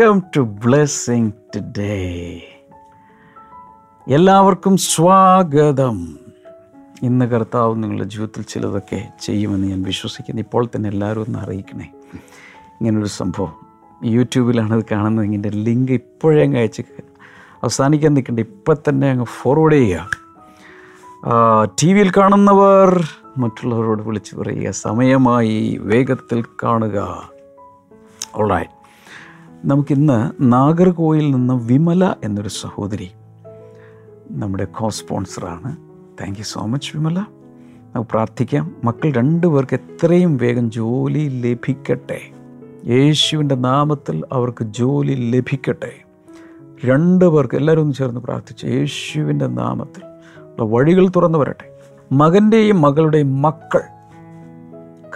Welcome to blessing today എല്ലാവർക്കും സ്വാഗതം. ഇന്ന് കർത്താവ് നിങ്ങളുടെ ജീവിതത്തിൽ ചിലതൊക്കെ ചെയ്യുമെന്ന് ഞാൻ വിശ്വസിക്കുന്നു. ഇപ്പോൾ തന്നെ എല്ലാവരും ഒന്ന് അറിയിക്കണേ. ഇങ്ങനൊരു സംഭവം. യൂട്യൂബിലാണ് ഇത് കാണുന്നത്. ഇതിന്റെ ലിങ്ക് ഇപ്പോഴേ അയച്ച് അവസാനിക്കാൻ നിൽക്കേണ്ട. ഇപ്പം തന്നെ അങ്ങ് ഫോർവേഡ് ചെയ്യുക. ടി വിയിൽ കാണുന്നവർ മറ്റുള്ളവരോട് വിളിച്ചു പറയുക. സമയമായി വേഗത്തിൽ കാണുക. ഓൾറൈറ്റ് നമുക്കിന്ന് നാഗർകോയിൽ നിന്ന് വിമല എന്നൊരു സഹോദരി നമ്മുടെ co സ്പോൺസറാണ് thank you so much Vimala. നമുക്ക് പ്രാർത്ഥിക്കാം. മക്കൾ രണ്ടുപേർക്ക് എത്രയും വേഗം ജോലി ലഭിക്കട്ടെ. യേശുവിന്റെ നാമത്തിൽ അവർക്ക് ജോലി ലഭിക്കട്ടെ. രണ്ട് പേർക്ക് എല്ലാവരും ഒന്ന് ചേർന്ന് പ്രാർത്ഥിച്ചു യേശുവിന്റെ നാമത്തിൽ. ഉള്ള വഴികൾ തുറന്നു വരട്ടെ. മകന്റെയും മകളുടെയും മക്കൾ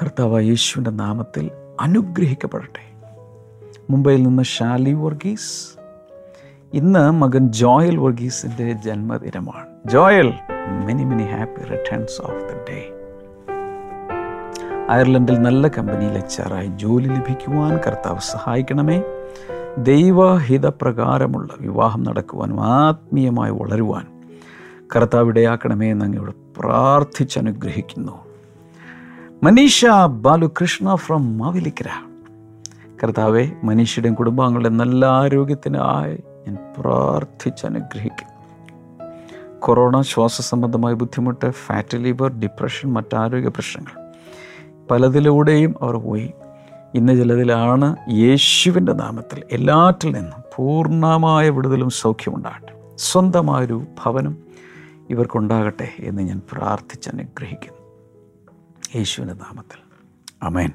കർത്താവ് യേശുവിന്റെ നാമത്തിൽ അനുഗ്രഹിക്കപ്പെടട്ടെ. മുംബൈയിൽ നിന്ന് ഷാലി വർഗീസ്. ഇന്ന് മകൻ ജോയൽ വർഗീസിന്റെ ജന്മദിനമാണ്. Joel many many happy returns of the day അയർലൻഡിൽ നല്ല കമ്പനിയിൽ എച്ച്ആറായി ജോലി ലഭിക്കുവാൻ കർത്താവ് സഹായിക്കണമേ. ദൈവഹിതപ്രകാരമുള്ള വിവാഹം നടക്കുവാനും ആത്മീയമായി വളരുവാൻ കർത്താവ് ഇടയാക്കണമേ എന്ന് അങ്ങയോട് പ്രാർത്ഥിച്ചനുഗ്രഹിക്കുന്നു. മനീഷ ബാലുകൃഷ്ണ ഫ്രം മാവിലിക്കര. കർത്താവെ മനുഷ്യരുടെയും കുടുംബാംഗങ്ങളുടെയും നല്ല ആരോഗ്യത്തിനായി ഞാൻ പ്രാർത്ഥിച്ചനുഗ്രഹിക്കുന്നു കൊറോണ ശ്വാസ സംബന്ധമായ ബുദ്ധിമുട്ട് ഫാറ്റ് ലിവർ ഡിപ്രഷൻ മറ്റാരോഗ്യ പ്രശ്നങ്ങൾ പലതിലൂടെയും അവർ പോയി. ഇന്ന് ചിലതിലാണ് യേശുവിന്റെ നാമത്തിൽ എല്ലാറ്റിൽ നിന്നും പൂർണമായ വിടുതലും സൗഖ്യമുണ്ടാകട്ടെ. സ്വന്തമായൊരു ഭവനം ഇവർക്കുണ്ടാകട്ടെ എന്ന് ഞാൻ പ്രാർത്ഥിച്ചനുഗ്രഹിക്കുന്നു യേശുവിന്റെ നാമത്തിൽ. അമേൻ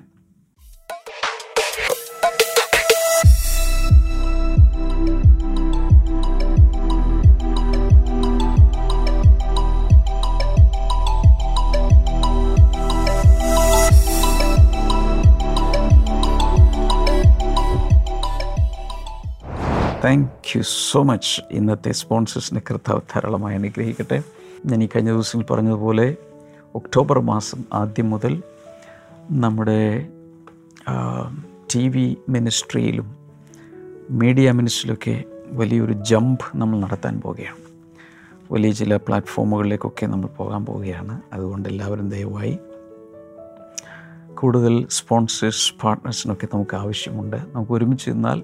യു സോ മച്ച് ഇന്നത്തെ സ്പോൺസേഴ്സിനെ കർത്താവ് ധാരാളമായി അനുഗ്രഹിക്കട്ടെ. ഞാൻ ഈ കഴിഞ്ഞ ദിവസങ്ങൾ പറഞ്ഞതുപോലെ ഒക്ടോബർ മാസം ആദ്യം മുതൽ നമ്മുടെ ടി വി മിനിസ്ട്രിയിലും മീഡിയ മിനിസ്ട്രിയിലൊക്കെ വലിയൊരു ജമ്പ് നമ്മൾ നടത്താൻ പോവുകയാണ്. വലിയ ചില പ്ലാറ്റ്ഫോമുകളിലേക്കൊക്കെ നമ്മൾ പോകാൻ പോവുകയാണ്. അതുകൊണ്ട് എല്ലാവരും ദയവായി കൂടുതൽ സ്പോൺസേഴ്സ് പാർട്ട്നേഴ്സിനൊക്കെ നമുക്ക് ആവശ്യമുണ്ട്. നമുക്ക് ഒരുമിച്ച് നിന്നാൽ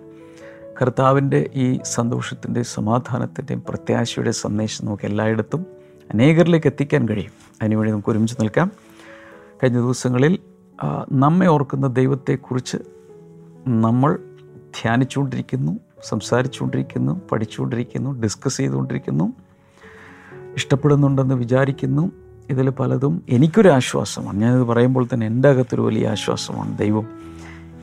കർത്താവിന്റെ ഈ സന്തോഷത്തിന്റെയും സമാധാനത്തിന്റെയും പ്രത്യാശയുടെ സന്ദേശം നമുക്ക് എല്ലായിടത്തും അനേകരിലേക്ക് എത്തിക്കാൻ കഴിയും. അതിനുവേണ്ടി നമുക്ക് ഒരുമിച്ച് നിൽക്കാം. കഴിഞ്ഞ ദിവസങ്ങളിൽ നമ്മെ ഓർക്കുന്ന ദൈവത്തെക്കുറിച്ച് നമ്മൾ ധ്യാനിച്ചുകൊണ്ടിരിക്കുന്നു സംസാരിച്ചുകൊണ്ടിരിക്കുന്നു പഠിച്ചുകൊണ്ടിരിക്കുന്നു ഡിസ്കസ് ചെയ്തുകൊണ്ടിരിക്കുന്നു ഇഷ്ടപ്പെടുന്നുണ്ടെന്ന് വിചാരിക്കുന്നു. ഇതിൽ പലതും എനിക്കൊരു ആശ്വാസമാണ്. ഞാനിത് പറയുമ്പോൾ തന്നെ എന്റെ അകത്തൊരു വലിയ ആശ്വാസമാണ്. ദൈവം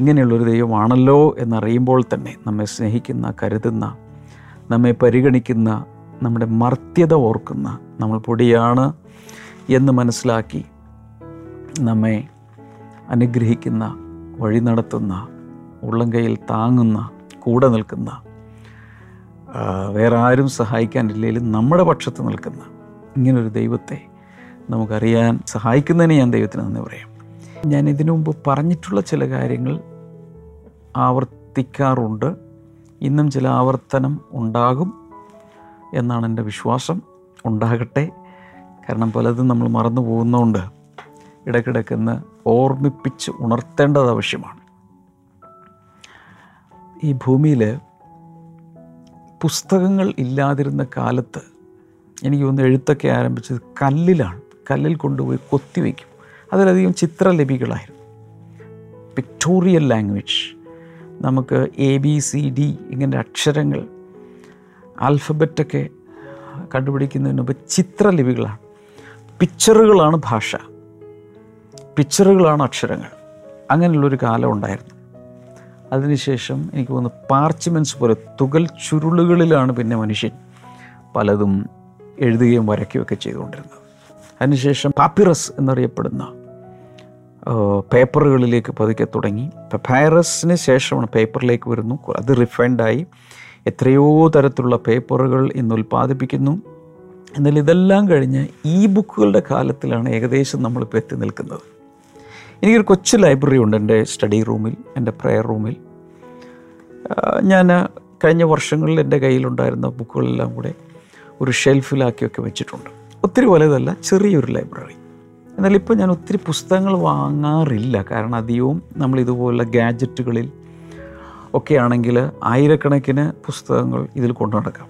ഇങ്ങനെയുള്ളൊരു ദൈവമാണല്ലോ എന്നറിയുമ്പോൾ തന്നെ നമ്മെ സ്നേഹിക്കുന്ന കരുതുന്ന നമ്മെ പരിഗണിക്കുന്ന നമ്മുടെ മർത്യത ഓർക്കുന്ന നമ്മൾ പൊടിയാണ് എന്ന് മനസ്സിലാക്കി നമ്മെ അനുഗ്രഹിക്കുന്ന വഴി നടത്തുന്ന ഉള്ളംകൈയിൽ താങ്ങുന്ന കൂടെ നിൽക്കുന്ന വേറെ ആരും സഹായിക്കാനില്ലെങ്കിലും നമ്മുടെ പക്ഷത്ത് നിൽക്കുന്ന ഇങ്ങനൊരു ദൈവത്തെ നമുക്കറിയാൻ സഹായിക്കുന്നതിന് ഞാൻ ദൈവത്തിന് നന്ദി പറയാം. ഞാൻ ഇതിനു മുമ്പ് പറഞ്ഞിട്ടുള്ള ചില കാര്യങ്ങൾ ആവർത്തിക്കാറുണ്ട്. ഇന്നും ചില ആവർത്തനം ഉണ്ടാകും എന്നാണ് എന്റെ വിശ്വാസം. ഉണ്ടാകട്ടെ. കാരണം പലതും നമ്മൾ മറന്നു പോകുന്നതുകൊണ്ട് ഇടയ്ക്കിടയ്ക്കൊന്ന് ഓർമ്മിപ്പിച്ച് ഉണർത്തേണ്ടത് ആവശ്യമാണ്. ഈ ഭൂമിയിൽ പുസ്തകങ്ങൾ ഇല്ലാതിരുന്ന കാലത്ത് എനിക്ക് ഒന്ന് എഴുത്തൊക്കെ ആരംഭിച്ചത് കല്ലിലാണ്. കല്ലിൽ കൊണ്ടുപോയി കൊത്തിവെക്കും. അതിലധികം ചിത്രലിപികളായിരുന്നു. പിക്ടോറിയൽ ലാംഗ്വേജ് നമുക്ക് എ ബി സി ഡി ഇങ്ങനെ അക്ഷരങ്ങൾ ആൽഫബറ്റൊക്കെ കണ്ടുപിടിക്കുന്നതിന് മുമ്പ് ചിത്രലിപികളാണ്. പിക്ചറുകളാണ് ഭാഷ. പിക്ചറുകളാണ് അക്ഷരങ്ങൾ. അങ്ങനെയുള്ളൊരു കാലം ഉണ്ടായിരുന്നു. അതിനുശേഷം എനിക്ക് തോന്നുന്നു പാർച്ച്മെന്റ്സ് പോലെ തുകൽ ചുരുളുകളിലാണ് പിന്നെ മനുഷ്യൻ പലതും എഴുതുകയും വരയ്ക്കുകയൊക്കെ ചെയ്തുകൊണ്ടിരുന്നത്. അതിനുശേഷം പാപ്പിറസ് എന്നറിയപ്പെടുന്ന പേപ്പറുകളിലേക്ക് പതുക്കെ തുടങ്ങി. പൈറസിന് ശേഷമാണ് പേപ്പറിലേക്ക് വരുന്നു. അത് റിഫൈൻഡായി എത്രയോ തരത്തിലുള്ള പേപ്പറുകൾ ഇന്ന് ഉൽപ്പാദിപ്പിക്കുന്നു. എന്നാൽ ഇതെല്ലാം കഴിഞ്ഞ് ഈ ബുക്കുകളുടെ കാലത്തിലാണ് ഏകദേശം നമ്മളിപ്പോൾ എത്തി നിൽക്കുന്നത്. എനിക്കൊരു കൊച്ചു ലൈബ്രറി ഉണ്ട് എന്റെ സ്റ്റഡി റൂമിൽ എന്റെ പ്രെയർ റൂമിൽ ഞാൻ കഴിഞ്ഞ വർഷങ്ങളിൽ എന്റെ കയ്യിലുണ്ടായിരുന്ന ബുക്കുകളെല്ലാം കൂടെ ഒരു ഷെൽഫിലാക്കിയൊക്കെ വെച്ചിട്ടുണ്ട്. ഒത്തിരി വലുതല്ല ചെറിയൊരു ലൈബ്രറി എന്നാൽ ഇപ്പോൾ ഞാൻ ഒത്തിരി പുസ്തകങ്ങൾ വാങ്ങാറില്ല. കാരണം അധികവും നമ്മൾ ഇതുപോലുള്ള ഗാഡ്ജറ്റുകളിൽ ഒക്കെ ആണെങ്കിൽ ആയിരക്കണക്കിന് പുസ്തകങ്ങൾ ഇതിൽ കൊണ്ടു നടക്കാം.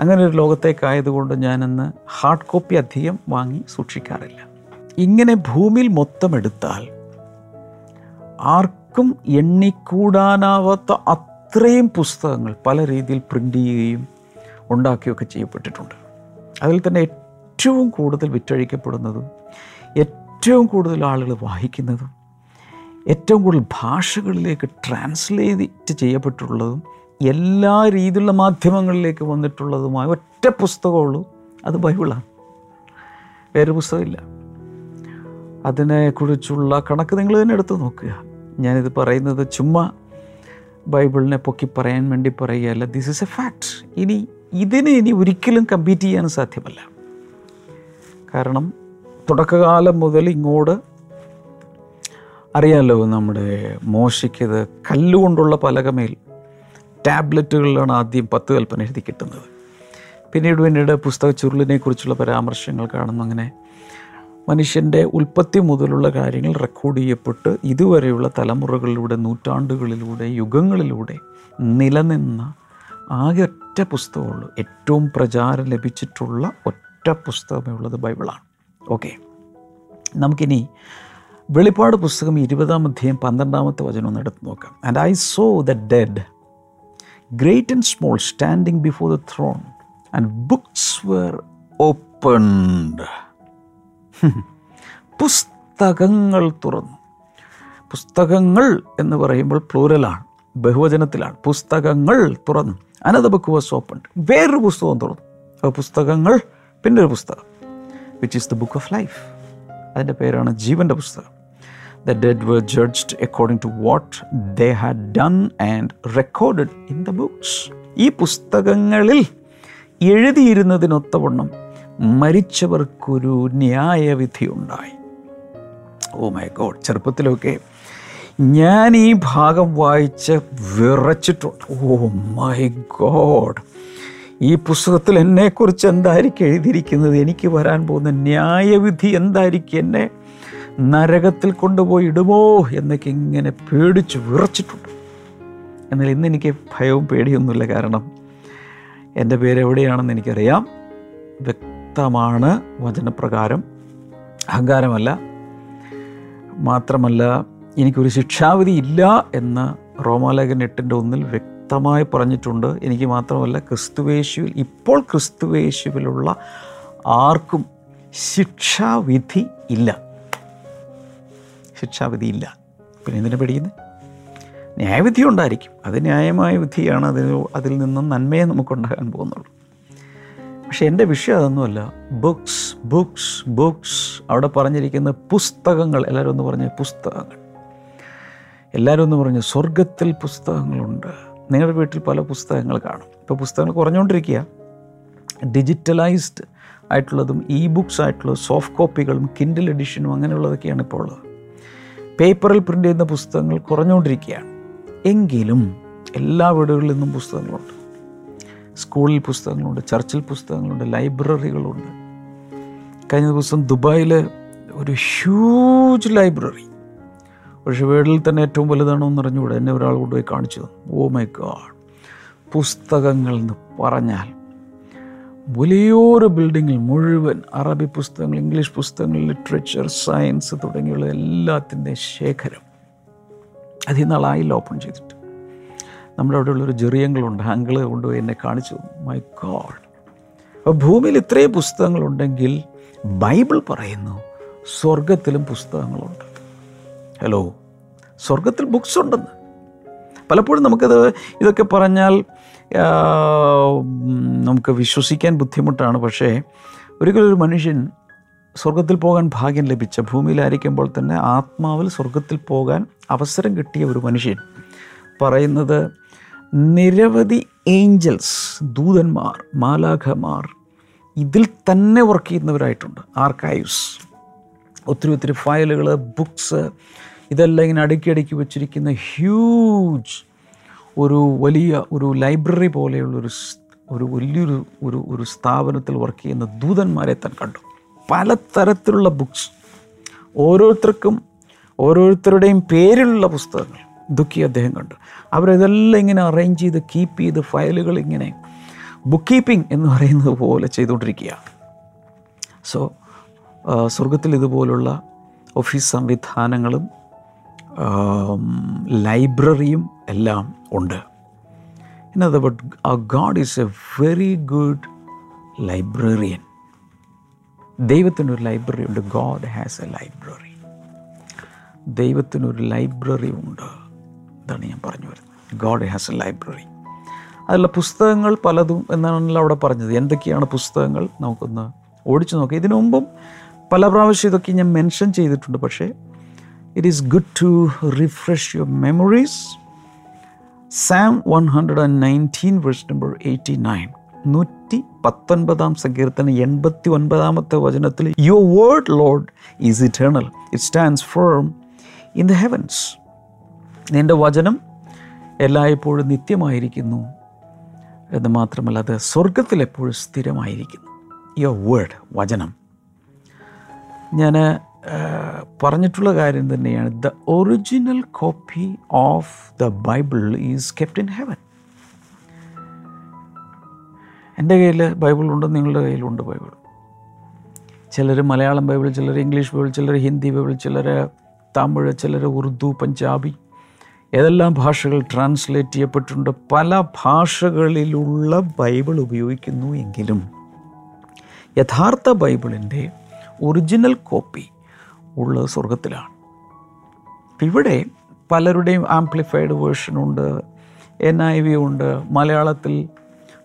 അങ്ങനെ ഒരു ലോകത്തേക്കായതുകൊണ്ട് ഞാനന്ന് ഹാർഡ് കോപ്പി അധികം വാങ്ങി സൂക്ഷിക്കാറില്ല. ഇങ്ങനെ ഭൂമിയിൽ മൊത്തം എടുത്താൽ ആർക്കും എണ്ണിക്കൂടാനാവാത്ത അത്രയും പുസ്തകങ്ങൾ പല രീതിയിൽ പ്രിന്റ് ചെയ്യുകയും ഉണ്ടാക്കുകയൊക്കെ ചെയ്യപ്പെട്ടിട്ടുണ്ട്. അതിൽ തന്നെ ഏറ്റവും കൂടുതൽ വിറ്റഴിക്കപ്പെടുന്നതും ഏറ്റവും കൂടുതൽ ആളുകൾ വായിക്കുന്നതും ഏറ്റവും കൂടുതൽ ഭാഷകളിലേക്ക് ട്രാൻസ്ലേറ്റ് ചെയ്യപ്പെട്ടിട്ടുള്ളതും എല്ലാ രീതിയിലുള്ള മാധ്യമങ്ങളിലേക്ക് വന്നിട്ടുള്ളതുമായ ഒറ്റ പുസ്തകമുള്ളൂ അത് ബൈബിളാണ്. വേറെ പുസ്തകമില്ല. അതിനെക്കുറിച്ചുള്ള കണക്ക് നിങ്ങൾ തന്നെ എടുത്ത് നോക്കുക. ഞാനിത് പറയുന്നത് ചുമ്മാ ബൈബിളിനെ പൊക്കി പറയാൻ വേണ്ടി പറയുകയല്ല. ദിസ് ഇസ് എ ഫാക്ട് ഇനി ഇതിനെ ഇനി ഒരിക്കലും കമ്പീറ്റ് ചെയ്യാൻ സാധ്യമല്ല. കാരണം തുടക്കകാലം മുതൽ ഇങ്ങോട്ട് അറിയാമല്ലോ നമ്മുടെ മോശയ്ക്കത് കല്ലുകൊണ്ടുള്ള പലകമേൽ ടാബ്ലറ്റുകളിലാണ് ആദ്യം പത്ത് കൽപ്പന എഴുതി കിട്ടുന്നത്. പിന്നീട് പിന്നീട് പുസ്തക ചുരുളിനെ കുറിച്ചുള്ള പരാമർശങ്ങൾ കാണുന്നു. അങ്ങനെ മനുഷ്യന്റെ ഉൽപ്പത്തി മുതലുള്ള കാര്യങ്ങൾ റെക്കോർഡ് ചെയ്യപ്പെട്ട് ഇതുവരെയുള്ള തലമുറകളിലൂടെ നൂറ്റാണ്ടുകളിലൂടെ യുഗങ്ങളിലൂടെ നിലനിന്ന ആകെ ഒറ്റ പുസ്തകമുള്ളൂ. ഏറ്റവും പ്രചാരം ലഭിച്ചിട്ടുള്ള ഒറ്റ പുസ്തകമേ ഉള്ളത് ബൈബിളാണ്. ഓക്കെ. നമുക്കിനി വെളിപ്പാട് പുസ്തകം ഇരുപതാം അധ്യായം പന്ത്രണ്ടാമത്തെ വചനം ഒന്ന് എടുത്ത് നോക്കാം. And I saw the dead great and small standing before the throne and books were opened പുസ്തകങ്ങൾ തുറന്നു. പുസ്തകങ്ങൾ എന്ന് പറയുമ്പോൾ പ്ലൂരലാണ് ബഹുവചനത്തിലാണ്. പുസ്തകങ്ങൾ തുറന്നു. അനദ ബുക്ക് വാസ് ഓപ്പൺ വേറൊരു പുസ്തകം തുറന്നു. അപ്പോൾ പുസ്തകങ്ങൾ പിന്നെ ഒരു പുസ്തകം which is the book of life അതിന്റെ പേരാണ് ജീവന്റെ പുസ്തകം. The dead were judged according to what they had done and recorded in the books. ഈ പുസ്തകങ്ങളിൽ എഴുതിയിരുന്നതിനൊത്തവണ്ണം മരിച്ചവർക്കൊരു ന്യായവിധി ഉണ്ടായി ഓ മൈ ഗോഡ് ചെറുപ്പത്തിലൊക്കെ ഞാൻ ഈ ഭാഗം വായിച്ച് വിറച്ചിട്ടുണ്ട്. ഓ മൈ ഗോഡ് ഈ പുസ്തകത്തിൽ എന്നെക്കുറിച്ച് എന്തായിരിക്കും എഴുതിയിരിക്കുന്നത്? എനിക്ക് വരാൻ പോകുന്ന ന്യായവിധി എന്തായിരിക്കും? എന്നെ നരകത്തിൽ കൊണ്ടുപോയി ഇടുമോ? എന്നൊക്കെ ഇങ്ങനെ പേടിച്ച് വിറച്ചിട്ടുണ്ട്. എന്നാൽ ഇന്ന് എനിക്ക് ഭയവും പേടിയൊന്നുമില്ല. കാരണം എന്റെ പേര് എവിടെയാണെന്ന് എനിക്കറിയാം. വ്യക്തമാണ് വചനപ്രകാരം. അഹങ്കാരമല്ല. മാത്രമല്ല എനിക്കൊരു ശിക്ഷാവിധി ഇല്ല എന്ന് റോമാലേഖൻ എട്ടിന്റെ ഒന്നിൽ വ്യക്തമായി പറഞ്ഞിട്ടുണ്ട്. എനിക്ക് മാത്രമല്ല ക്രിസ്തുവേശുവിൽ ഇപ്പോൾ ക്രിസ്തുവേശുവിലുള്ള ആർക്കും ശിക്ഷാവിധി ഇല്ല. ശിക്ഷാവിധി ഇല്ല. പിന്നെ എന്തിനു പേടിക്കുന്നത് ന്യായവിധി ഉണ്ടായിരിക്കും. അത് ന്യായമായ വിധിയാണ്. അതിൽ അതിൽ നിന്നും നന്മയെ നമുക്കുണ്ടാകാൻ പോകുന്നുള്ളൂ. പക്ഷെ എന്റെ വിഷയം അതൊന്നുമല്ല. Books books books. അവിടെ പറഞ്ഞിരിക്കുന്ന പുസ്തകങ്ങൾ. എല്ലാവരും ഒന്ന് പറഞ്ഞ പുസ്തകങ്ങൾ. എല്ലാവരും ഒന്ന് പറഞ്ഞു സ്വർഗത്തിൽ പുസ്തകങ്ങളുണ്ട്. നിങ്ങളുടെ വീട്ടിൽ പല പുസ്തകങ്ങൾ കാണും. ഇപ്പോൾ പുസ്തകങ്ങൾ കുറഞ്ഞുകൊണ്ടിരിക്കുക ഡിജിറ്റലൈസ്ഡ് ആയിട്ടുള്ളതും ഇ ബുക്സ് ആയിട്ടുള്ള സോഫ്റ്റ് കോപ്പികളും കിൻഡിൽ എഡിഷനും അങ്ങനെയുള്ളതൊക്കെയാണ് ഇപ്പോൾ ഉള്ളത്. പേപ്പറിൽ പ്രിന്റ് ചെയ്യുന്ന പുസ്തകങ്ങൾ കുറഞ്ഞുകൊണ്ടിരിക്കുകയാണ് എങ്കിലും എല്ലാ വീടുകളിൽ നിന്നും പുസ്തകങ്ങളുണ്ട്. സ്കൂളിൽ പുസ്തകങ്ങളുണ്ട് ചർച്ചിൽ പുസ്തകങ്ങളുണ്ട് ലൈബ്രറികളുണ്ട്. കഴിഞ്ഞ ദിവസം ദുബായിൽ ഒരു ഹ്യൂജ് ലൈബ്രറി പക്ഷെ വീട്ടിൽ തന്നെ ഏറ്റവും വലുതാണോ എന്ന് അറിഞ്ഞുകൂടെ. എന്നെ ഒരാൾ കൊണ്ടുപോയി കാണിച്ചു. ഓ മൈ ഗാഡ് പുസ്തകങ്ങൾ എന്ന് പറഞ്ഞാൽ വലിയൊരു ബിൽഡിങ്ങിൽ മുഴുവൻ അറബി പുസ്തകങ്ങൾ ഇംഗ്ലീഷ് പുസ്തകങ്ങൾ ലിറ്ററേച്ചർ സയൻസ് തുടങ്ങിയുള്ള എല്ലാത്തിന്റെ ശേഖരം അത് ഇന്നാളായില്ല ഓപ്പൺ ചെയ്തിട്ട്. നമ്മുടെ അവിടെയുള്ളൊരു ജെറിയങ്ങളുണ്ട്. അങ്കിൾ കൊണ്ടുപോയി എന്നെ കാണിച്ചു. മൈ ഗോഡ് അപ്പോൾ ഭൂമിയിൽ ഇത്രയും പുസ്തകങ്ങളുണ്ടെങ്കിൽ ബൈബിൾ പറയുന്നു സ്വർഗത്തിലും പുസ്തകങ്ങളുണ്ട്. ഹലോ സ്വർഗത്തിൽ ബുക്സ് ഉണ്ടെന്ന്. പലപ്പോഴും നമുക്കത് ഇതൊക്കെ പറഞ്ഞാൽ നമുക്ക് വിശ്വസിക്കാൻ ബുദ്ധിമുട്ടാണ്. പക്ഷേ ഒരിക്കലും ഒരു മനുഷ്യൻ സ്വർഗത്തിൽ പോകാൻ ഭാഗ്യം ലഭിച്ച ഭൂമിയിലായിരിക്കുമ്പോൾ തന്നെ ആത്മാവിൽ സ്വർഗത്തിൽ പോകാൻ അവസരം കിട്ടിയ ഒരു മനുഷ്യൻ പറയുന്നത് നിരവധി ഏഞ്ചൽസ് ദൂതന്മാർ മാലാഖമാർ ഇതിൽ തന്നെ വർക്ക് ചെയ്യുന്നവരായിട്ടുണ്ട്. ആർക്കൈവ്സ് ഒത്തിരി ഒത്തിരി ഫയലുകൾ ബുക്സ് ഇതെല്ലാം ഇങ്ങനെ അടുക്കി അടുക്കി വെച്ചിരിക്കുന്ന ഹ്യൂജ് ഒരു വലിയ ഒരു ലൈബ്രറി പോലെയുള്ളൊരു ഒരു വലിയൊരു ഒരു ഒരു സ്ഥാപനത്തിൽ വർക്ക് ചെയ്യുന്ന ദൂതന്മാരെ താൻ കണ്ടു. പലതരത്തിലുള്ള ബുക്സ്. ഓരോരുത്തർക്കും ഓരോരുത്തരുടെയും പേരിലുള്ള പുസ്തകങ്ങൾ ഇതൊക്കെ അദ്ദേഹം കണ്ടു. അവരിതെല്ലാം ഇങ്ങനെ അറേഞ്ച് ചെയ്ത് കീപ്പ് ചെയ്ത് ഫയലുകൾ ഇങ്ങനെ ബുക്ക് കീപ്പിംഗ് എന്ന് പറയുന്നത് പോലെ ചെയ്തുകൊണ്ടിരിക്കുകയാണ്. സോ സ്വർഗത്തിൽ ഇതുപോലുള്ള ഓഫീസ് സംവിധാനങ്ങളും ലൈബ്രറിയും എല്ലാം ഉണ്ട്. In but God is a very good librarian ദൈവത്തിനൊരു ലൈബ്രറി ഉണ്ട്. ഗോഡ് ഹാസ് എ ലൈബ്രറി ദൈവത്തിനൊരു ലൈബ്രറി ഉണ്ട് ഇതാണ് ഞാൻ പറഞ്ഞു വരുന്നത്. ഗോഡ് ഹാസ് എ ലൈബ്രറി അതിലുള്ള പുസ്തകങ്ങൾ പലതും എന്നാണല്ലോ അവിടെ പറഞ്ഞത്. എന്തൊക്കെയാണ് പുസ്തകങ്ങൾ? നമുക്കൊന്ന് ഓടിച്ചു നോക്കാം. ഇതിനു മുമ്പും പല പ്രാവശ്യം ഇതൊക്കെ ഞാൻ മെൻഷൻ ചെയ്തിട്ടുണ്ട് പക്ഷേ it is good to refresh your memories Psalm one hundred and nineteen verse number eighty nine നൂറ്റി പത്തൊൻപതാം സങ്കീർത്തനം എൺപത്തി ഒൻപതാമത്തെ വചനത്തിൽ your word Lord is eternal it stands firm in the heavens നിന്റെ വചനം എല്ലായ്പ്പോഴും നിത്യമായിരിക്കുന്നു എന്ന് മാത്രമല്ല അത് സ്വർഗത്തിൽ എപ്പോഴും സ്ഥിരമായിരിക്കുന്നു. യുവർ വേർഡ് വചനം. ഞാൻ പറഞ്ഞിട്ടുള്ള കാര്യം തന്നെയാണ്. The original copy of the Bible is kept in heaven എന്റെ കയ്യിൽ ബൈബിൾ ഉണ്ട് നിങ്ങളുടെ കയ്യിലുണ്ട് ബൈബിൾ. ചിലർ മലയാളം ബൈബിൾ ചിലർ ഇംഗ്ലീഷ് ബൈബിൾ ചിലർ ഹിന്ദി ബൈബിൾ ചിലർ തമിഴ് ചിലർ ഉറുദു പഞ്ചാബി. ഏതെല്ലാം ഭാഷകൾ ട്രാൻസ്ലേറ്റ് ചെയ്യപ്പെട്ടിട്ടുണ്ട്? പല ഭാഷകളിലുള്ള ബൈബിൾ ഉപയോഗിക്കുന്നു എങ്കിലും യഥാർത്ഥ ബൈബിളിന്റെ ഒറിജിനൽ കോപ്പി ഉള്ളത് സ്വർഗത്തിലാണ് ഇവിടെ പലരുടെയും ആംപ്ലിഫൈഡ് വേർഷനുണ്ട് എൻ ഐ വി ഉണ്ട് മലയാളത്തിൽ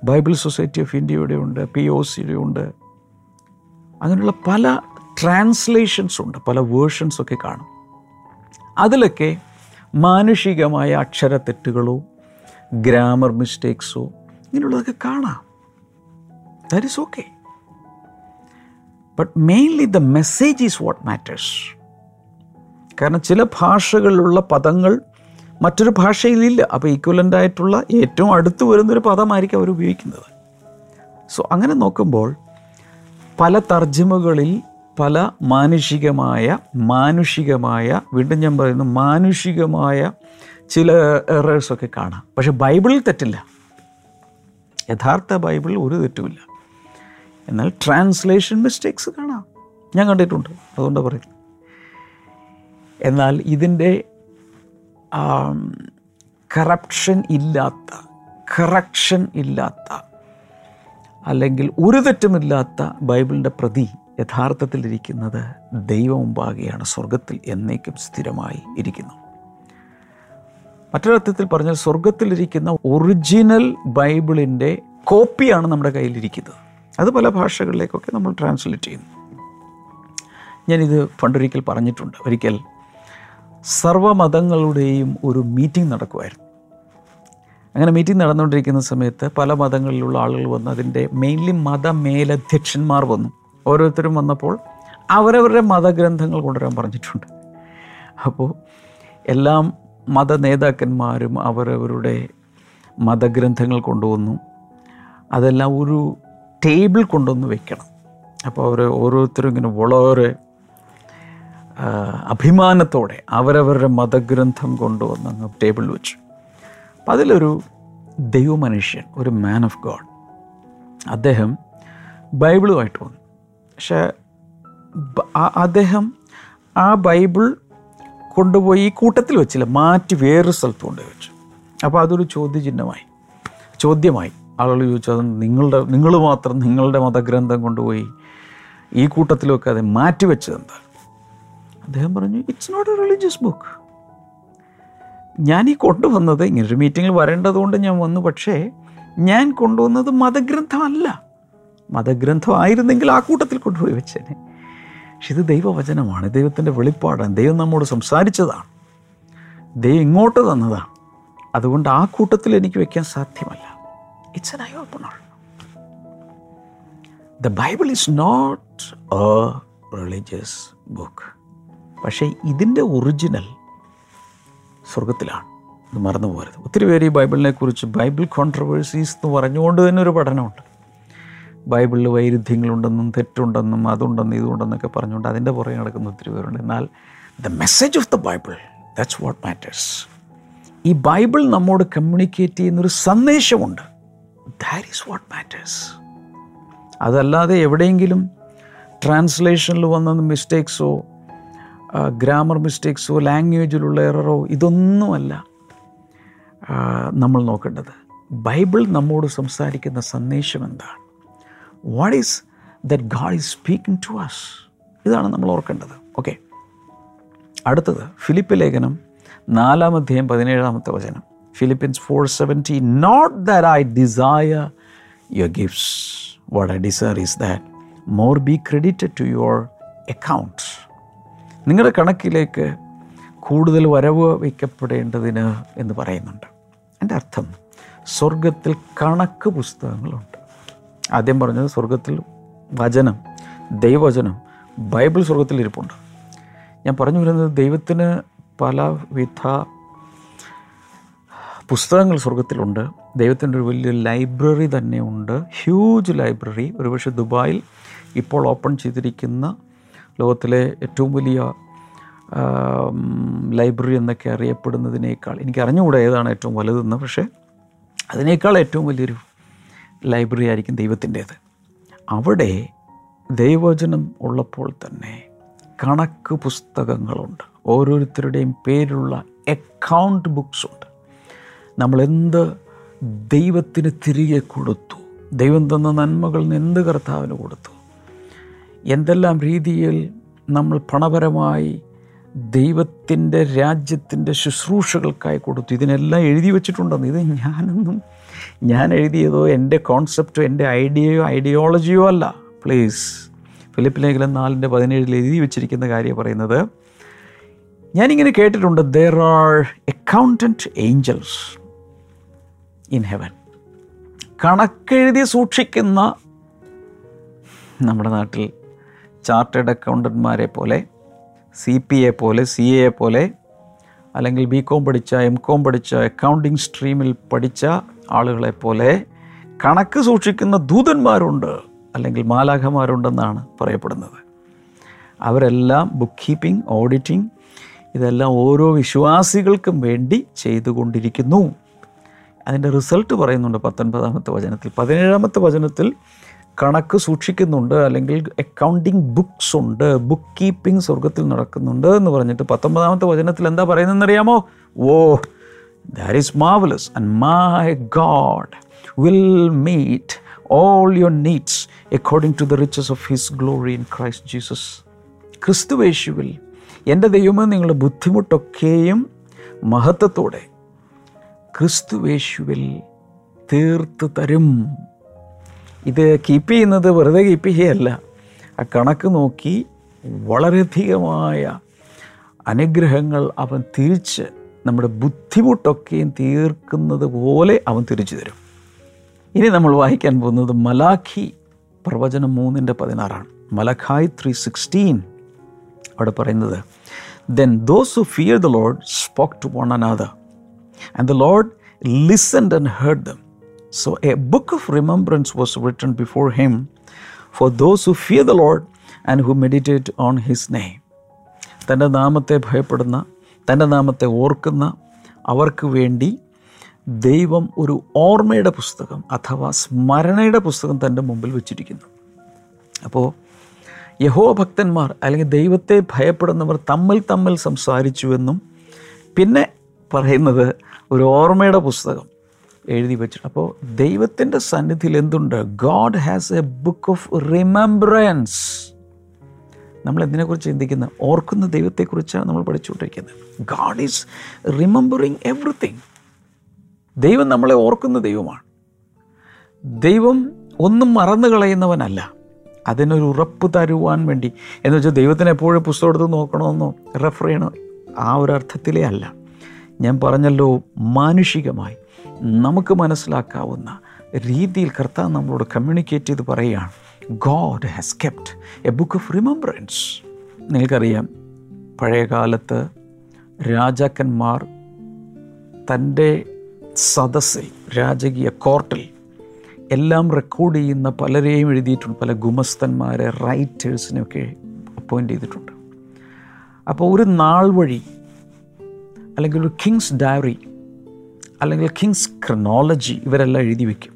ബൈബിൾ സൊസൈറ്റി ഓഫ് ഇന്ത്യയുടെ ഉണ്ട് പി ഒ സിയുടെ ഉണ്ട്. അങ്ങനെയുള്ള പല ട്രാൻസ്ലേഷൻസ് ഉണ്ട് പല വേർഷൻസ് ഒക്കെ കാണും. അതിലൊക്കെ മാനുഷികമായ അക്ഷരത്തെറ്റുകളോ ഗ്രാമർ മിസ്റ്റേക്സോ ഇങ്ങനെയുള്ളതൊക്കെ കാണാം. That is okay but mainly the message is what matters കാരണം ചില ഭാഷകളിലുള്ള പദങ്ങൾ മറ്റൊരു ഭാഷയിലില്ല അപ്പോൾ ഈക്വലന്റ് ആയിട്ടുള്ള ഏറ്റവും അടുത്ത് വരുന്നൊരു പദമായിരിക്കും അവർ ഉപയോഗിക്കുന്നത്. സോ അങ്ങനെ നോക്കുമ്പോൾ പല തർജിമകളിൽ പല മാനുഷികമായ മാനുഷികമായ വീണ്ടും ഞാൻ പറയുന്നു മാനുഷികമായ ചില എറേഴ്സൊക്കെ കാണാം. പക്ഷെ ബൈബിളിൽ തെറ്റില്ല. യഥാർത്ഥ ബൈബിളിൽ ഒരു തെറ്റുമില്ല. എന്നാൽ ട്രാൻസ്ലേഷൻ മിസ്റ്റേക്സ് കാണാം. ഞാൻ കണ്ടിട്ടുണ്ട്. അതുകൊണ്ടാണ് പറയുന്നത്. എന്നാൽ ഇതിന്റെ കറപ്ഷൻ ഇല്ലാത്ത കറക്ഷൻ ഇല്ലാത്ത അല്ലെങ്കിൽ ഒരു തെറ്റുമില്ലാത്ത ബൈബിളിന്റെ പ്രതി യഥാർത്ഥത്തിലിരിക്കുന്നത് ദൈവമുമ്പാകെയാണ് സ്വർഗത്തിൽ എന്നേക്കും സ്ഥിരമായി ഇരിക്കുന്നു. മറ്റൊരർത്ഥത്തിൽ പറഞ്ഞാൽ സ്വർഗത്തിലിരിക്കുന്ന ഒറിജിനൽ ബൈബിളിന്റെ കോപ്പിയാണ് നമ്മുടെ കയ്യിലിരിക്കുന്നത്. അത് പല ഭാഷകളിലേക്കൊക്കെ നമ്മൾ ട്രാൻസ്ലേറ്റ് ചെയ്യുന്നു. ഞാനിത് പണ്ടൊരിക്കൽ പറഞ്ഞിട്ടുണ്ട്. ഒരിക്കൽ സർവമതങ്ങളുടെയും ഒരു മീറ്റിംഗ് നടക്കുമായിരുന്നു. അങ്ങനെ മീറ്റിംഗ് നടന്നുകൊണ്ടിരിക്കുന്ന സമയത്ത് പല മതങ്ങളിലുള്ള ആളുകൾ വന്ന് അതിന്റെ മെയിൻലി മതമേലധ്യക്ഷന്മാർ വന്നു. ഓരോരുത്തരും വന്നപ്പോൾ അവരവരുടെ മതഗ്രന്ഥങ്ങൾ കൊണ്ടുവരാൻ പറഞ്ഞിട്ടുണ്ട്. അപ്പോൾ എല്ലാം മത നേതാക്കന്മാരും അവരവരുടെ മതഗ്രന്ഥങ്ങൾ കൊണ്ടുവന്നു. അതെല്ലാം ഒരു ടേബിൾ കൊണ്ടുവന്ന് വെക്കണം. അപ്പോൾ അവർ ഓരോരുത്തരും ഇങ്ങനെ വളരെ അഭിമാനത്തോടെ അവരവരുടെ മതഗ്രന്ഥം കൊണ്ടുവന്ന് അങ്ങ് ടേബിളിൽ വെച്ചു. അപ്പം അതിലൊരു ദൈവമനുഷ്യൻ ഒരു മാൻ ഓഫ് ഗോഡ് അദ്ദേഹം ബൈബിളുമായിട്ട് വന്നു. പക്ഷേ അദ്ദേഹം ആ ബൈബിൾ കൊണ്ടുപോയി കൂട്ടത്തിൽ വെച്ചില്ല മാറ്റി വേറൊരു സ്ഥലത്ത് കൊണ്ടുപോയി വെച്ചു. അപ്പോൾ അതൊരു ചോദ്യചിഹ്നമായി ചോദ്യമായി. ആളുകൾ ചോദിച്ചു അത് നിങ്ങളുടെ നിങ്ങൾ മാത്രം നിങ്ങളുടെ മതഗ്രന്ഥം കൊണ്ടുപോയി ഈ കൂട്ടത്തിലൊക്കെ അത് മാറ്റി വെച്ചത് എന്താ അദ്ദേഹം പറഞ്ഞു it's not a religious book ഞാൻ ഈ കൊണ്ടുവന്നത് ഇങ്ങനൊരു മീറ്റിങ്ങിൽ വരേണ്ടതുകൊണ്ട് ഞാൻ വന്നു പക്ഷേ ഞാൻ കൊണ്ടുവന്നത് മതഗ്രന്ഥമല്ല. മതഗ്രന്ഥമായിരുന്നെങ്കിൽ ആ കൂട്ടത്തിൽ കൊണ്ടുപോയി വെച്ചേനെ. പക്ഷെ ഇത് ദൈവവചനമാണ് ദൈവത്തിന്റെ വെളിപ്പാടാണ്. ദൈവം നമ്മോട് സംസാരിച്ചതാണ്. ദൈവം ഇങ്ങോട്ട് തന്നതാണ്. അതുകൊണ്ട് ആ കൂട്ടത്തിൽ എനിക്ക് വയ്ക്കാൻ സാധ്യമല്ല. It's an eye opener the Bible is not a religious book പക്ഷേ ഇതിന്റെ ഒറിജിനൽ സ്വർഗത്തിലാണ് ഇത് മറന്നു പോകരുത്. ഒത്തിരി പേര് ഈ ബൈബിളിനെ കുറിച്ച് ബൈബിൾ കോൺട്രവേഴ്സീസ് എന്ന് പറഞ്ഞുകൊണ്ട് തന്നെ ഒരു പഠനമുണ്ട്. ബൈബിളിൽ വൈരുദ്ധ്യങ്ങളുണ്ടെന്നും തെറ്റുണ്ടെന്നും അതുണ്ടെന്നും ഇതുണ്ടെന്നൊക്കെ പറഞ്ഞുകൊണ്ട് അതിന്റെ പുറകെ നടക്കുന്ന ഒത്തിരി പേരുണ്ട്. എന്നാൽ the message of the Bible that's what matters ഈ ബൈബിൾ നമ്മോട് കമ്മ്യൂണിക്കേറ്റ് ചെയ്യുന്നൊരു സന്ദേശമുണ്ട്. ദാറ്റ് ഈസ് വാട്ട് മാറ്റേഴ്സ് അതല്ലാതെ എവിടെയെങ്കിലും ട്രാൻസ്ലേഷനിൽ വന്ന മിസ്റ്റേക്സോ ഗ്രാമർ മിസ്റ്റേക്സോ ലാംഗ്വേജിലുള്ള എററോ ഇതൊന്നുമല്ല നമ്മൾ നോക്കേണ്ടത്. ബൈബിൾ നമ്മോട് സംസാരിക്കുന്ന സന്ദേശം എന്താണ്? What is that God is speaking to us ഇതാണ് നമ്മൾ ഓർക്കേണ്ടത്. ഓക്കെ അടുത്തത് ഫിലിപ്പ് ലേഖനം നാലാം അധ്യായം പതിനേഴാമത്തെ വചനം. Four seventy not that I desire your gifts what I desire is that more be credited to your account നിങ്ങളുടെ കണക്കിലേക്ക് കൂടുതൽ വരവ് വയ്ക്കപ്പെടേണ്ടതിന് എന്ന് പറയുന്നുണ്ട്. എന്റെ അർത്ഥം സ്വർഗത്തിൽ കണക്ക് പുസ്തകങ്ങളുണ്ട്. ആദ്യം പറഞ്ഞത് സ്വർഗത്തിൽ വചനം ദൈവവചനം ബൈബിൾ സ്വർഗത്തിൽ ഇരിപ്പുണ്ട്. ഞാൻ പറഞ്ഞു വരുന്നത് ദൈവത്തിന് പലവിധ പുസ്തകങ്ങൾ സ്വർഗത്തിലുണ്ട് ദൈവത്തിന്റെ ഒരു വലിയ ലൈബ്രറി തന്നെ ഉണ്ട്. Huge library. ഒരുപക്ഷെ ദുബായിൽ ഇപ്പോൾ ഓപ്പൺ ചെയ്തിരിക്കുന്ന ലോകത്തിലെ ഏറ്റവും വലിയ ലൈബ്രറി എന്നൊക്കെ അറിയപ്പെടുന്നതിനേക്കാൾ എനിക്ക് അറിഞ്ഞുകൂടെ ഏതാണ് ഏറ്റവും വലുതെന്ന് പക്ഷേ അതിനേക്കാൾ ഏറ്റവും വലിയൊരു ലൈബ്രറി ആയിരിക്കും ദൈവത്തിന്റേത്. അവിടെ ദൈവവചനം ഉള്ളപ്പോൾ തന്നെ കണക്ക് പുസ്തകങ്ങളുണ്ട്. ഓരോരുത്തരുടെയും പേരുള്ള അക്കൗണ്ട് ബുക്സ് ഉണ്ട്. നമ്മളെന്ത് ദൈവത്തിന് തിരികെ കൊടുത്തു? ദൈവം തന്ന നന്മകൾ എന്ത് കർത്താവിന് കൊടുത്തു? എന്തെല്ലാം രീതിയിൽ നമ്മൾ പണപരമായി ദൈവത്തിന്റെ രാജ്യത്തിന്റെ ശുശ്രൂഷകൾക്കായി കൊടുത്തു? ഇതിനെല്ലാം എഴുതി വെച്ചിട്ടുണ്ടെന്ന്. ഇത് ഞാനൊന്നും ഞാൻ എഴുതിയതോ എന്റെ കോൺസെപ്റ്റോ എന്റെ ഐഡിയയോ ഐഡിയോളജിയോ അല്ല. പ്ലീസ് ഫിലിപ്പ് ലേഖനം നാലിന്റെ പതിനേഴിൽ എഴുതി വെച്ചിരിക്കുന്ന കാര്യം പറയുന്നത് ഞാനിങ്ങനെ കേട്ടിട്ടുണ്ട് there are accountant angels in heaven കണക്കെഴുതി സൂക്ഷിക്കുന്ന നമ്മുടെ നാട്ടിൽ ചാർട്ടേഡ് അക്കൗണ്ടന്റ്മാരെ പോലെ സി പി എ പോലെ സി എ പോലെ അല്ലെങ്കിൽ ബി കോം പഠിച്ച എം കോം പഠിച്ച അക്കൗണ്ടിങ് സ്ട്രീമിൽ പഠിച്ച ആളുകളെ പോലെ കണക്ക് സൂക്ഷിക്കുന്ന ദൂതന്മാരുണ്ട് അല്ലെങ്കിൽ മാലാഖമാരുണ്ടെന്നാണ് പറയപ്പെടുന്നത്. അവരെല്ലാം ബുക്ക് കീപ്പിംഗ് ഓഡിറ്റിംഗ് ഇതെല്ലാം ഓരോ വിശ്വാസികൾക്കും വേണ്ടി ചെയ്തുകൊണ്ടിരിക്കുന്നു. അതിന്റെ റിസൾട്ട് പറയുന്നുണ്ട് പത്തൊൻപതാമത്തെ വചനത്തിൽ. പതിനേഴാമത്തെ വചനത്തിൽ കണക്ക് സൂക്ഷിക്കുന്നുണ്ട് അല്ലെങ്കിൽ അക്കൗണ്ടിങ് ബുക്സ് ഉണ്ട് ബുക്ക് കീപ്പിംഗ് സ്വർഗത്തിൽ നടക്കുന്നുണ്ട് എന്ന് പറഞ്ഞിട്ട് പത്തൊമ്പതാമത്തെ വചനത്തിൽ എന്താ പറയുന്നതെന്നറിയാമോ? ഓ that is marvellous and my God will meet all your needs according to the riches of his glory in Christ Jesus ക്രിസ്തുവേശുവിൽ എന്റെ ദൈവമേ നിങ്ങളുടെ ബുദ്ധിമുട്ടൊക്കെയും മഹത്വത്തോടെ ക്രിസ്തുവേശുവിൽ തീർത്ത് തരും. ഇത് കീപ്പ് ചെയ്യുന്നത് വെറുതെ കീപ്പ് ചെയ്യല്ല ആ കണക്ക് നോക്കി വളരെയധികമായ അനുഗ്രഹങ്ങൾ അവൻ തിരിച്ച് നമ്മുടെ ബുദ്ധിമുട്ടൊക്കെയും തീർക്കുന്നത് പോലെ അവൻ തിരിച്ചു തരും. ഇനി നമ്മൾ വായിക്കാൻ പോകുന്നത് മലാഖി പ്രവചനം മൂന്നിന്റെ പതിനാറാണ്. മലഖായ് ത്രീ സിക്സ്റ്റീൻ അവിടെ പറയുന്നത് then those who fear the Lord spoke to one another and the Lord listen and heard them so a book of remembrance was written before him for those who fear the Lord and who meditate on his name. തന്റെ നാമത്തെ ഭയപ്പെടുന്ന തന്റെ നാമത്തെ ഓർക്കുന്ന അവർക്ക് വേണ്ടി ദൈവം ഒരു ഓർമ്മയുടെ പുസ്തകം അഥവാ സ്മരണയുടെ പുസ്തകം തന്റെ മുമ്പിൽ വെച്ചിരിക്കുന്നു അപ്പോൾ യഹോ ഭക്തന്മാർ അല്ലെങ്കിൽ ദൈവത്തെ ഭയപ്പെടുന്നവർ തമ്മിൽ തമ്മിൽ സംസാരിച്ചുവെന്നും പിന്നെ പറയുന്നത് ഒരു ഓർമ്മയുടെ പുസ്തകം എഴുതി വെച്ചിട്ട്. അപ്പോൾ ദൈവത്തിന്റെ സന്നിധിയിൽ എന്തുണ്ട്? God has a book of remembrance നമ്മൾ എന്തിനെക്കുറിച്ച് ചിന്തിക്കുന്നത് ഓർക്കുന്ന ദൈവത്തെക്കുറിച്ചാണ് നമ്മൾ പഠിച്ചുകൊണ്ടിരിക്കുന്നത്. ഗാഡ് ഈസ് റിമെമ്പറിങ് എവറിത്തിങ് ദൈവം നമ്മളെ ഓർക്കുന്ന ദൈവമാണ്. ദൈവം ഒന്നും മറന്നു കളയുന്നവനല്ല. അതിനൊരു ഉറപ്പ് തരുവാൻ വേണ്ടി. എന്ന് വെച്ചാൽ ദൈവത്തിന് എപ്പോഴും പുസ്തകം എടുത്ത് നോക്കണമെന്നോ റെഫർ ചെയ്യണോ? ആ ഒരു അർത്ഥത്തിലേ അല്ല. ഞാൻ പറഞ്ഞല്ലോ മാനുഷികമായി. നമുക്ക് മനസ്സിലാക്കാവുന്ന രീതിയിൽ കർത്താവ് നമ്മളോട് കമ്മ്യൂണിക്കേറ്റ് ചെയ്ത് പറയുകയാണ്. God has kept a book of remembrance നിങ്ങൾക്കറിയാം പഴയകാലത്ത് രാജാക്കന്മാർ തന്റെ സദസ്സിൽ രാജകീയ കോർട്ടിൽ എല്ലാം റെക്കോർഡ് ചെയ്യുന്ന പലരെയും എഴുതിയിട്ടുണ്ട്. പല ഗുമസ്തന്മാരെ റൈറ്റേഴ്സിനെയൊക്കെ അപ്പോയിന്റ് ചെയ്തിട്ടുണ്ട്. അപ്പോൾ ഒരു നാൾ വഴി അല്ലെങ്കിൽ ഒരു കിങ്സ് ഡയറി അല്ലെങ്കിൽ കിങ്സ് ക്രനോളജി ഇവരെല്ലാം എഴുതി വയ്ക്കും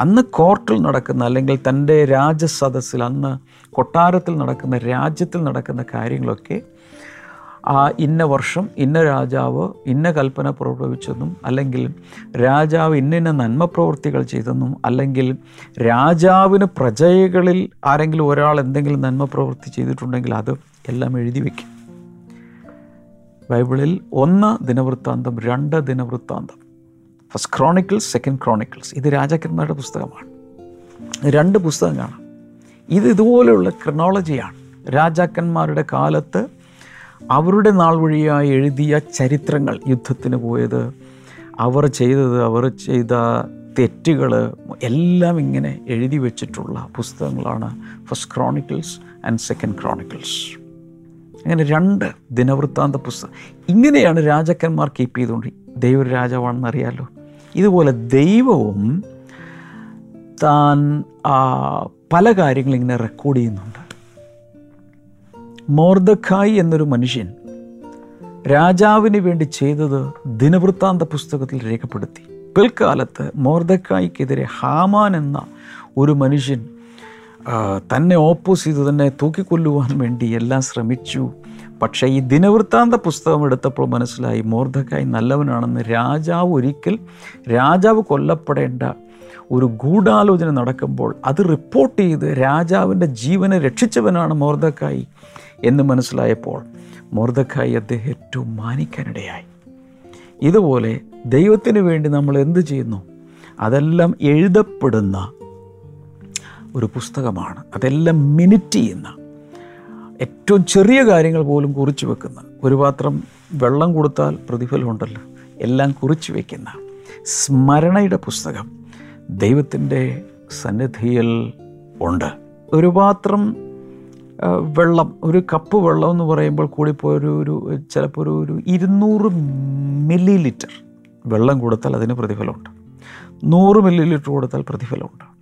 അന്ന് കോർട്ടിൽ നടക്കുന്ന അല്ലെങ്കിൽ തന്റെ രാജസദസ്സിൽ അന്ന് കൊട്ടാരത്തിൽ നടക്കുന്ന രാജ്യത്തിൽ നടക്കുന്ന കാര്യങ്ങളൊക്കെ ആ ഇന്ന വർഷം ഇന്ന രാജാവ് ഇന്ന കൽപ്പന പുറപ്പെടുവിച്ചെന്നും അല്ലെങ്കിൽ രാജാവ് ഇന്ന നന്മ പ്രവൃത്തികൾ ചെയ്തെന്നും അല്ലെങ്കിൽ രാജാവിന് പ്രജകളിൽ ആരെങ്കിലും ഒരാൾ എന്തെങ്കിലും നന്മ പ്രവൃത്തി ചെയ്തിട്ടുണ്ടെങ്കിൽ അത് എല്ലാം എഴുതി വയ്ക്കും ബൈബിളിൽ ഒന്ന് ദിനവൃത്താന്തം രണ്ട് ദിനവൃത്താന്തം. ഫസ്റ്റ് ക്രോണിക്കിൾസ് സെക്കൻഡ് ക്രോണിക്കിൾസ് ഇത് രാജാക്കന്മാരുടെ പുസ്തകമാണ്. രണ്ട് പുസ്തകം കാണാം ഇത് ഇതുപോലെയുള്ള ക്രനോളജിയാണ് രാജാക്കന്മാരുടെ കാലത്ത് അവരുടെ നാൾ വഴിയായി എഴുതിയ ചരിത്രങ്ങൾ യുദ്ധത്തിന് പോയത് അവർ ചെയ്തത് അവർ ചെയ്ത തെറ്റുകൾ എല്ലാം ഇങ്ങനെ എഴുതി വെച്ചിട്ടുള്ള പുസ്തകങ്ങളാണ് first chronicles and second chronicles അങ്ങനെ രണ്ട് ദിനവൃത്താന്ത പുസ്തകം. ഇങ്ങനെയാണ് രാജാക്കന്മാർ കീപ്പ് ചെയ്തുകൊണ്ട് ദൈവ രാജാവാണെന്ന് അറിയാലോ? ഇതുപോലെ ദൈവവും താൻ പല കാര്യങ്ങളും ഇങ്ങനെ റെക്കോർഡ് ചെയ്യുന്നുണ്ട്. മോർദഖായി എന്നൊരു മനുഷ്യൻ രാജാവിന് വേണ്ടി ചെയ്തത് ദിനവൃത്താന്ത പുസ്തകത്തിൽ രേഖപ്പെടുത്തി. പിൽക്കാലത്ത് മോർദക്കായിക്കെതിരെ ഹാമാൻ എന്ന ഒരു മനുഷ്യൻ തന്നെ ഓപ്പോസ് ചെയ്തു തന്നെ തൂക്കിക്കൊല്ലുവാൻ വേണ്ടി എല്ലാം ശ്രമിച്ചു. പക്ഷേ ഈ ദിനവൃത്താന്ത പുസ്തകം എടുത്തപ്പോൾ മനസ്സിലായി മോർദക്കായി നല്ലവനാണെന്ന് രാജാവ് ഒരിക്കൽ രാജാവ് കൊല്ലപ്പെടേണ്ട ഒരു ഗൂഢാലോചന നടക്കുമ്പോൾ അത് റിപ്പോർട്ട് ചെയ്ത് രാജാവിന്റെ ജീവനെ രക്ഷിച്ചവനാണ് മോർദക്കായി എന്ന് മനസ്സിലായപ്പോൾ മോർദക്കായി അദ്ദേഹം ഏറ്റവും മാനിക്കാനിടയായി. ഇതുപോലെ ദൈവത്തിന് വേണ്ടി നമ്മൾ എന്ത് ചെയ്യുന്നു? അതെല്ലാം എഴുതപ്പെടുന്ന ഒരു പുസ്തകമാണ്. അതെല്ലാം മിനിറ്റ് ചെയ്യുന്ന ഏറ്റവും ചെറിയ കാര്യങ്ങൾ പോലും കുറിച്ചു വെക്കുന്ന ഒരു പാത്രം വെള്ളം കൊടുത്താൽ പ്രതിഫലമുണ്ടല്ലോ എല്ലാം കുറിച്ചു വയ്ക്കുന്ന സ്മരണയുടെ പുസ്തകം ദൈവത്തിന്റെ സന്നിധിയിൽ ഉണ്ട്. ഒരു പാത്രം വെള്ളം ഒരു കപ്പ് വെള്ളം എന്ന് പറയുമ്പോൾ കൂടിപ്പോയൊരു ഒരു ചിലപ്പോൾ ഒരു ഒരു ഇരുന്നൂറ് മില്ലി ലിറ്റർ വെള്ളം കൊടുത്താൽ അതിന് പ്രതിഫലമുണ്ട്. നൂറ് മില്ലി ലിറ്റർ കൊടുത്താൽ പ്രതിഫലമുണ്ട്.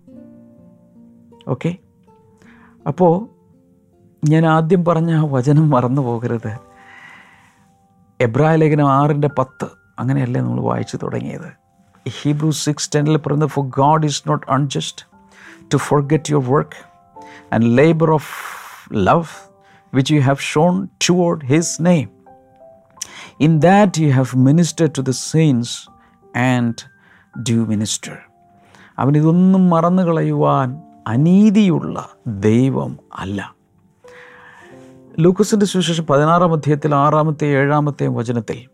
ഓക്കെ അപ്പോൾ ഞാൻ ആദ്യം പറഞ്ഞ ആ വചനം മറന്നു പോകരുത് എബ്രായ ലേഖനം ആറിന്റെ പത്ത് അങ്ങനെയല്ലേ നമ്മൾ വായിച്ചു തുടങ്ങിയത് ഹീബ്രു സിക്സ് ടെനിൽ പറയുന്നത് for God is not unjust to forget your work and labour of love which you have shown toward His name. In that you have ministered to the saints and do minister. അവൻ ഇതൊന്നും മറന്നു കളയുവാൻ അനീതിയുള്ള ദൈവം അല്ല. ലൂക്കസിന്റെ സുവിശേഷം പതിനാറാം അധ്യായത്തിൽ ആറാമത്തെ ഏഴാമത്തെ വചനത്തിൽ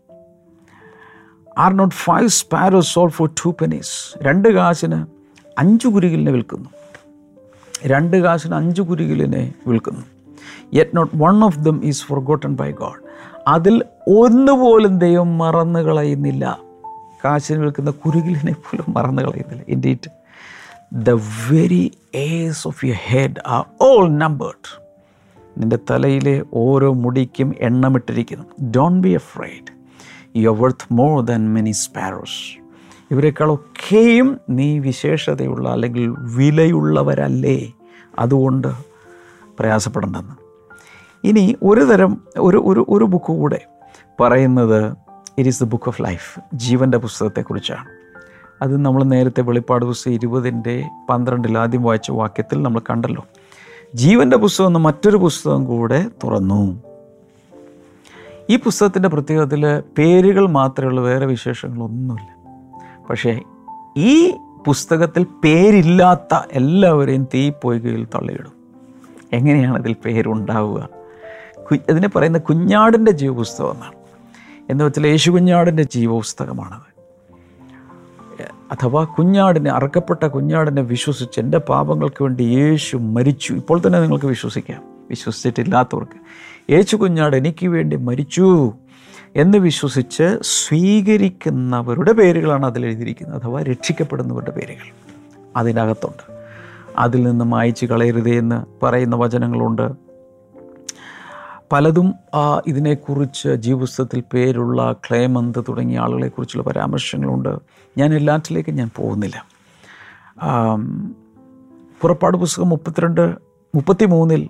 are not five sparrow sold for two pennies രണ്ട് കാശിന് അഞ്ചു കുരുകിലിനെ വിൽക്കുന്നു. രണ്ട് കാശിന് അഞ്ച് കുരുകിലിനെ വിൽക്കുന്നു. Yet not one of them is forgotten by God അതിൽ ഒന്നുപോലും ദൈവം മറന്നു കളയുന്നില്ല. കാശിന് വിൽക്കുന്ന കുരുകിലിനെ പോലും മറന്നു കളയുന്നില്ല. Indeed the very hairs of your head are all numbered നിന്റെ തലയിലെ ഓരോ മുടിക്കും എണ്ണമിട്ടിരിക്കുന്നു. Don't be afraid you are worth more than many sparrows ഇവരെക്കാളൊക്കെയും നീ വിശേഷതയുള്ള അല്ലെങ്കിൽ വിലയുള്ളവരല്ലേ? അതുകൊണ്ട് പ്രയാസപ്പെടേണ്ടെന്ന്. ഇനി ഒരു തരം ഒരു ഒരു ഒരു ബുക്ക് കൂടെ പറയുന്നത് it is the book of life ജീവന്റെ പുസ്തകത്തെക്കുറിച്ചാണ്. അത് നമ്മൾ നേരത്തെ വെളിപ്പാട് പുസ്തകം ഇരുപതിന്റെ പന്ത്രണ്ടിൽ ആദ്യം വായിച്ച വാക്യത്തിൽ നമ്മൾ കണ്ടല്ലോ. ജീവന്റെ പുസ്തകം എന്ന മറ്റൊരു പുസ്തകം കൂടെ തുറന്നു. ഈ പുസ്തകത്തിന്റെ പ്രത്യേകത്തിൽ പേരുകൾ മാത്രമേ ഉള്ളൂ വേറെ വിശേഷങ്ങളൊന്നുമില്ല. പക്ഷേ ഈ പുസ്തകത്തിൽ പേരില്ലാത്ത എല്ലാവരെയും തീ പോയികയിൽ തള്ളിയിടും. എങ്ങനെയാണ് ഇതിൽ പേരുണ്ടാവുക? അതിനെ പറയുന്ന കുഞ്ഞാടിന്റെ ജീവപുസ്തകം എന്നാണ്. എന്ന് വെച്ചാൽ യേശു കുഞ്ഞാടിന്റെ ജീവപുസ്തകമാണത്. അഥവാ കുഞ്ഞാടിനെ അറക്കപ്പെട്ട കുഞ്ഞാടിനെ വിശ്വസിച്ച് എന്റെ പാപങ്ങൾക്ക് വേണ്ടി യേശു മരിച്ചു. ഇപ്പോൾ തന്നെ നിങ്ങൾക്ക് വിശ്വസിക്കാം. വിശ്വസിച്ചിട്ടില്ലാത്തവർക്ക്. യേശു കുഞ്ഞാട് എനിക്ക് വേണ്ടി മരിച്ചു എന്ന് വിശ്വസിച്ച് സ്വീകരിക്കുന്നവരുടെ പേരുകളാണ് അതിൽ എഴുതിയിരിക്കുന്നത്. അഥവാ രക്ഷിക്കപ്പെടുന്നവരുടെ പേരുകൾ അതിനകത്തുണ്ട്. അതിൽ നിന്ന് മായച്ചു കളയരുതേ എന്ന് പറയുന്ന വചനങ്ങളുണ്ട്. പലതും ഇതിനെക്കുറിച്ച് ജീവിതത്തിൽ പേരുള്ള ക്ലേമന്ത് തുടങ്ങിയ ആളുകളെക്കുറിച്ചുള്ള പരാമർശങ്ങളുണ്ട്. ഞാൻ എല്ലാറ്റിലേക്കും ഞാൻ പോകുന്നില്ല. പുറപ്പാട് പുസ്തകം മുപ്പത്തിരണ്ട് മുപ്പത്തി മൂന്നിൽ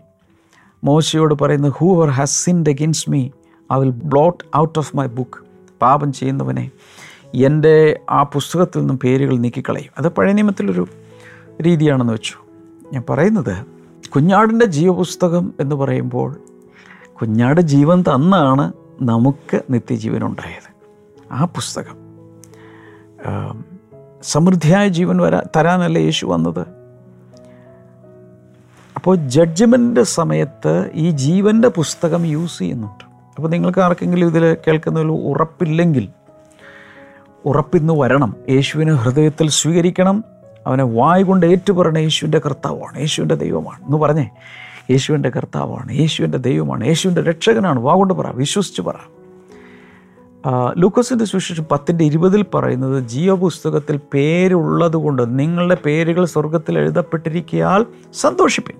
മോശയോട് പറയുന്ന whoever has sinned against me I will blot out of my book പാപം ചെയ്യുന്നവനെ എന്റെ ആ പുസ്തകത്തിൽ നിന്നും പേരുകൾ നീക്കിക്കളയും. അത് പഴയ നിയമത്തിലൊരു രീതിയാണെന്ന് വെച്ചു. ഞാൻ പറയുന്നത് കുഞ്ഞാടിന്റെ ജീവപുസ്തകം എന്ന് പറയുമ്പോൾ കുഞ്ഞാട് ജീവൻ തന്നാണ് നമുക്ക് നിത്യജീവൻ ഉണ്ടായത് ആ പുസ്തകം സമൃദ്ധിയായ ജീവൻ വരാ തരാനല്ല യേശു വന്നത്? അപ്പോൾ ജഡ്ജ്മെന്റ് സമയത്ത് ഈ ജീവന്റെ പുസ്തകം യൂസ് ചെയ്യുന്നുണ്ട്. അപ്പോൾ നിങ്ങൾക്ക് ആർക്കെങ്കിലും ഇതിൽ കേൾക്കുന്നതിൽ ഉറപ്പില്ലെങ്കിൽ ഉറപ്പിന്ന് വരണം. യേശുവിനെ ഹൃദയത്തിൽ സ്വീകരിക്കണം. അവനെ വായ് കൊണ്ട് ഏറ്റുപറയണം യേശുവിന്റെ കർത്താവാണ് യേശുവിന്റെ ദൈവമാണ്. എന്ന് പറഞ്ഞേ യേശുവിന്റെ കർത്താവാണ് യേശുവിന്റെ ദൈവമാണ് യേശുവിന്റെ രക്ഷകനാണ്. വാഗുണ്ട് പറ വിശ്വസിച്ച് പറ. ലൂക്കസിന്റെ സുവിശേഷം പത്തിന്റെ ഇരുപതിൽ പറയുന്നത് ജീവപുസ്തകത്തിൽ പേരുള്ളത് കൊണ്ട് നിങ്ങളുടെ പേരുകൾ സ്വർഗത്തിൽ എഴുതപ്പെട്ടിരിക്കയാൽ സന്തോഷിപ്പിൻ.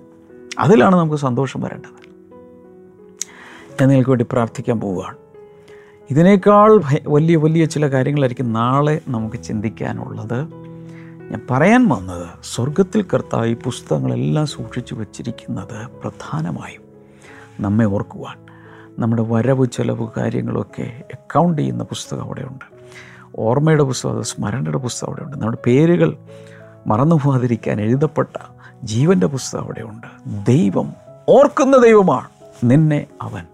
അതിലാണ് നമുക്ക് സന്തോഷം വരേണ്ടത്. ഞാൻ നിങ്ങൾക്ക് വേണ്ടി പ്രാർത്ഥിക്കാൻ പോവുകയാണ്. ഇതിനേക്കാൾ വലിയ വലിയ ചില കാര്യങ്ങളായിരിക്കും നാളെ നമുക്ക് ചിന്തിക്കാനുള്ളത്. ഞാൻ പറയാൻ വന്നത് സ്വർഗത്തിൽ കർത്താവ് ഈ പുസ്തകങ്ങളെല്ലാം സൂക്ഷിച്ചു വച്ചിരിക്കുന്നത് പ്രധാനമായും നമ്മെ ഓർക്കുവാൻ. നമ്മുടെ വരവ് ചെലവ് കാര്യങ്ങളൊക്കെ അക്കൗണ്ട് ചെയ്യുന്ന പുസ്തകം അവിടെയുണ്ട്. ഓർമ്മയുടെ പുസ്തകം സ്മരണയുടെ പുസ്തകം അവിടെയുണ്ട്. നമ്മുടെ പേരുകൾ മറന്നു പോകാതിരിക്കാൻ എഴുതപ്പെട്ട ജീവന്റെ പുസ്തകം അവിടെയുണ്ട്. ദൈവം ഓർക്കുന്ന ദൈവമാണ്. നിന്നെ അവൻ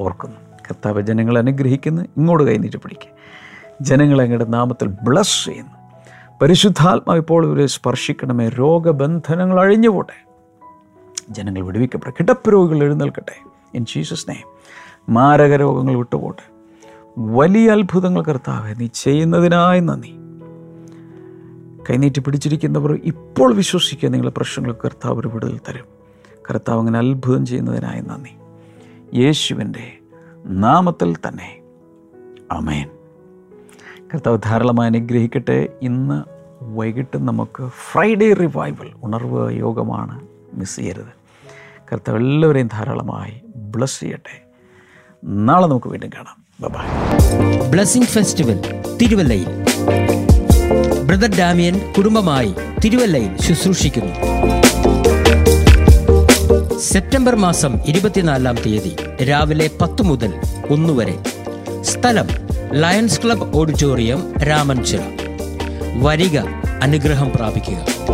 ഓർക്കുന്നു. കർത്താവ് ജനങ്ങളെ അനുഗ്രഹിക്കുന്നു. ഇങ്ങോട്ട് കൈനീട്ട് പിടിക്കുക ജനങ്ങളെ അങ്ങയുടെ നാമത്തിൽ ബ്ലസ് ചെയ്യുന്നു. പരിശുദ്ധാത്മാവ് ഇപ്പോൾ ഇവരെ സ്പർശിക്കണമേ. രോഗബന്ധനങ്ങൾ അഴിഞ്ഞുപോട്ടെ. ജനങ്ങൾ വിടുവിക്കപ്പെടെ കിടപ്പുരോഗികൾ എഴുന്നേൽക്കട്ടെ. ഇൻ ജീസസ് നെയ്മ് മാരക രോഗങ്ങൾ വിട്ടുപോട്ടെ. വലിയ അത്ഭുതങ്ങൾ കർത്താവെ നീ ചെയ്യുന്നതിനായി നന്ദി. കൈനീട്ടി പിടിച്ചിരിക്കുന്നവർ ഇപ്പോൾ വിശ്വസിക്കുക നിങ്ങളുടെ പ്രശ്നങ്ങൾ കർത്താവ് ഒരു വിടുതൽ തരും. കർത്താവ് അങ്ങനെ അത്ഭുതം ചെയ്യുന്നതിനായി നന്ദി. യേശുവിന്റെ നാമത്തിൽ തന്നെ. അമേൻ കർത്താവ് ധാരാളമായി അനുഗ്രഹിക്കട്ടെ. ഇന്ന് വൈകിട്ട് നമുക്ക് ഫ്രൈഡേ റിവൈവൽ ഉണർവ് യോഗമാണ് മിസ് ചെയ്യരുത്. കർത്താവ് എല്ലാവരെയും ധാരാളമായി ബ്ലസ് ചെയ്യട്ടെ. നാളെ നമുക്ക് വീണ്ടും കാണാം. ബൈ ബ്ലസ്സിംഗ് ഫെസ്റ്റിവൽ തിരുവല്ലയിൽ. ബ്രദർ ഡാമിയൻ കുടുംബമായി തിരുവല്ലയിൽ ശുശ്രൂഷിക്കുന്നു. സെപ്റ്റംബർ മാസം ഇരുപത്തിനാലാം തീയതി രാവിലെ പത്ത് മുതൽ ഒന്ന് വരെ. സ്ഥലം ലയൺസ് ക്ലബ് ഓഡിറ്റോറിയം രാമൻചിറ വരിക അനുഗ്രഹം പ്രാപിക്കുക.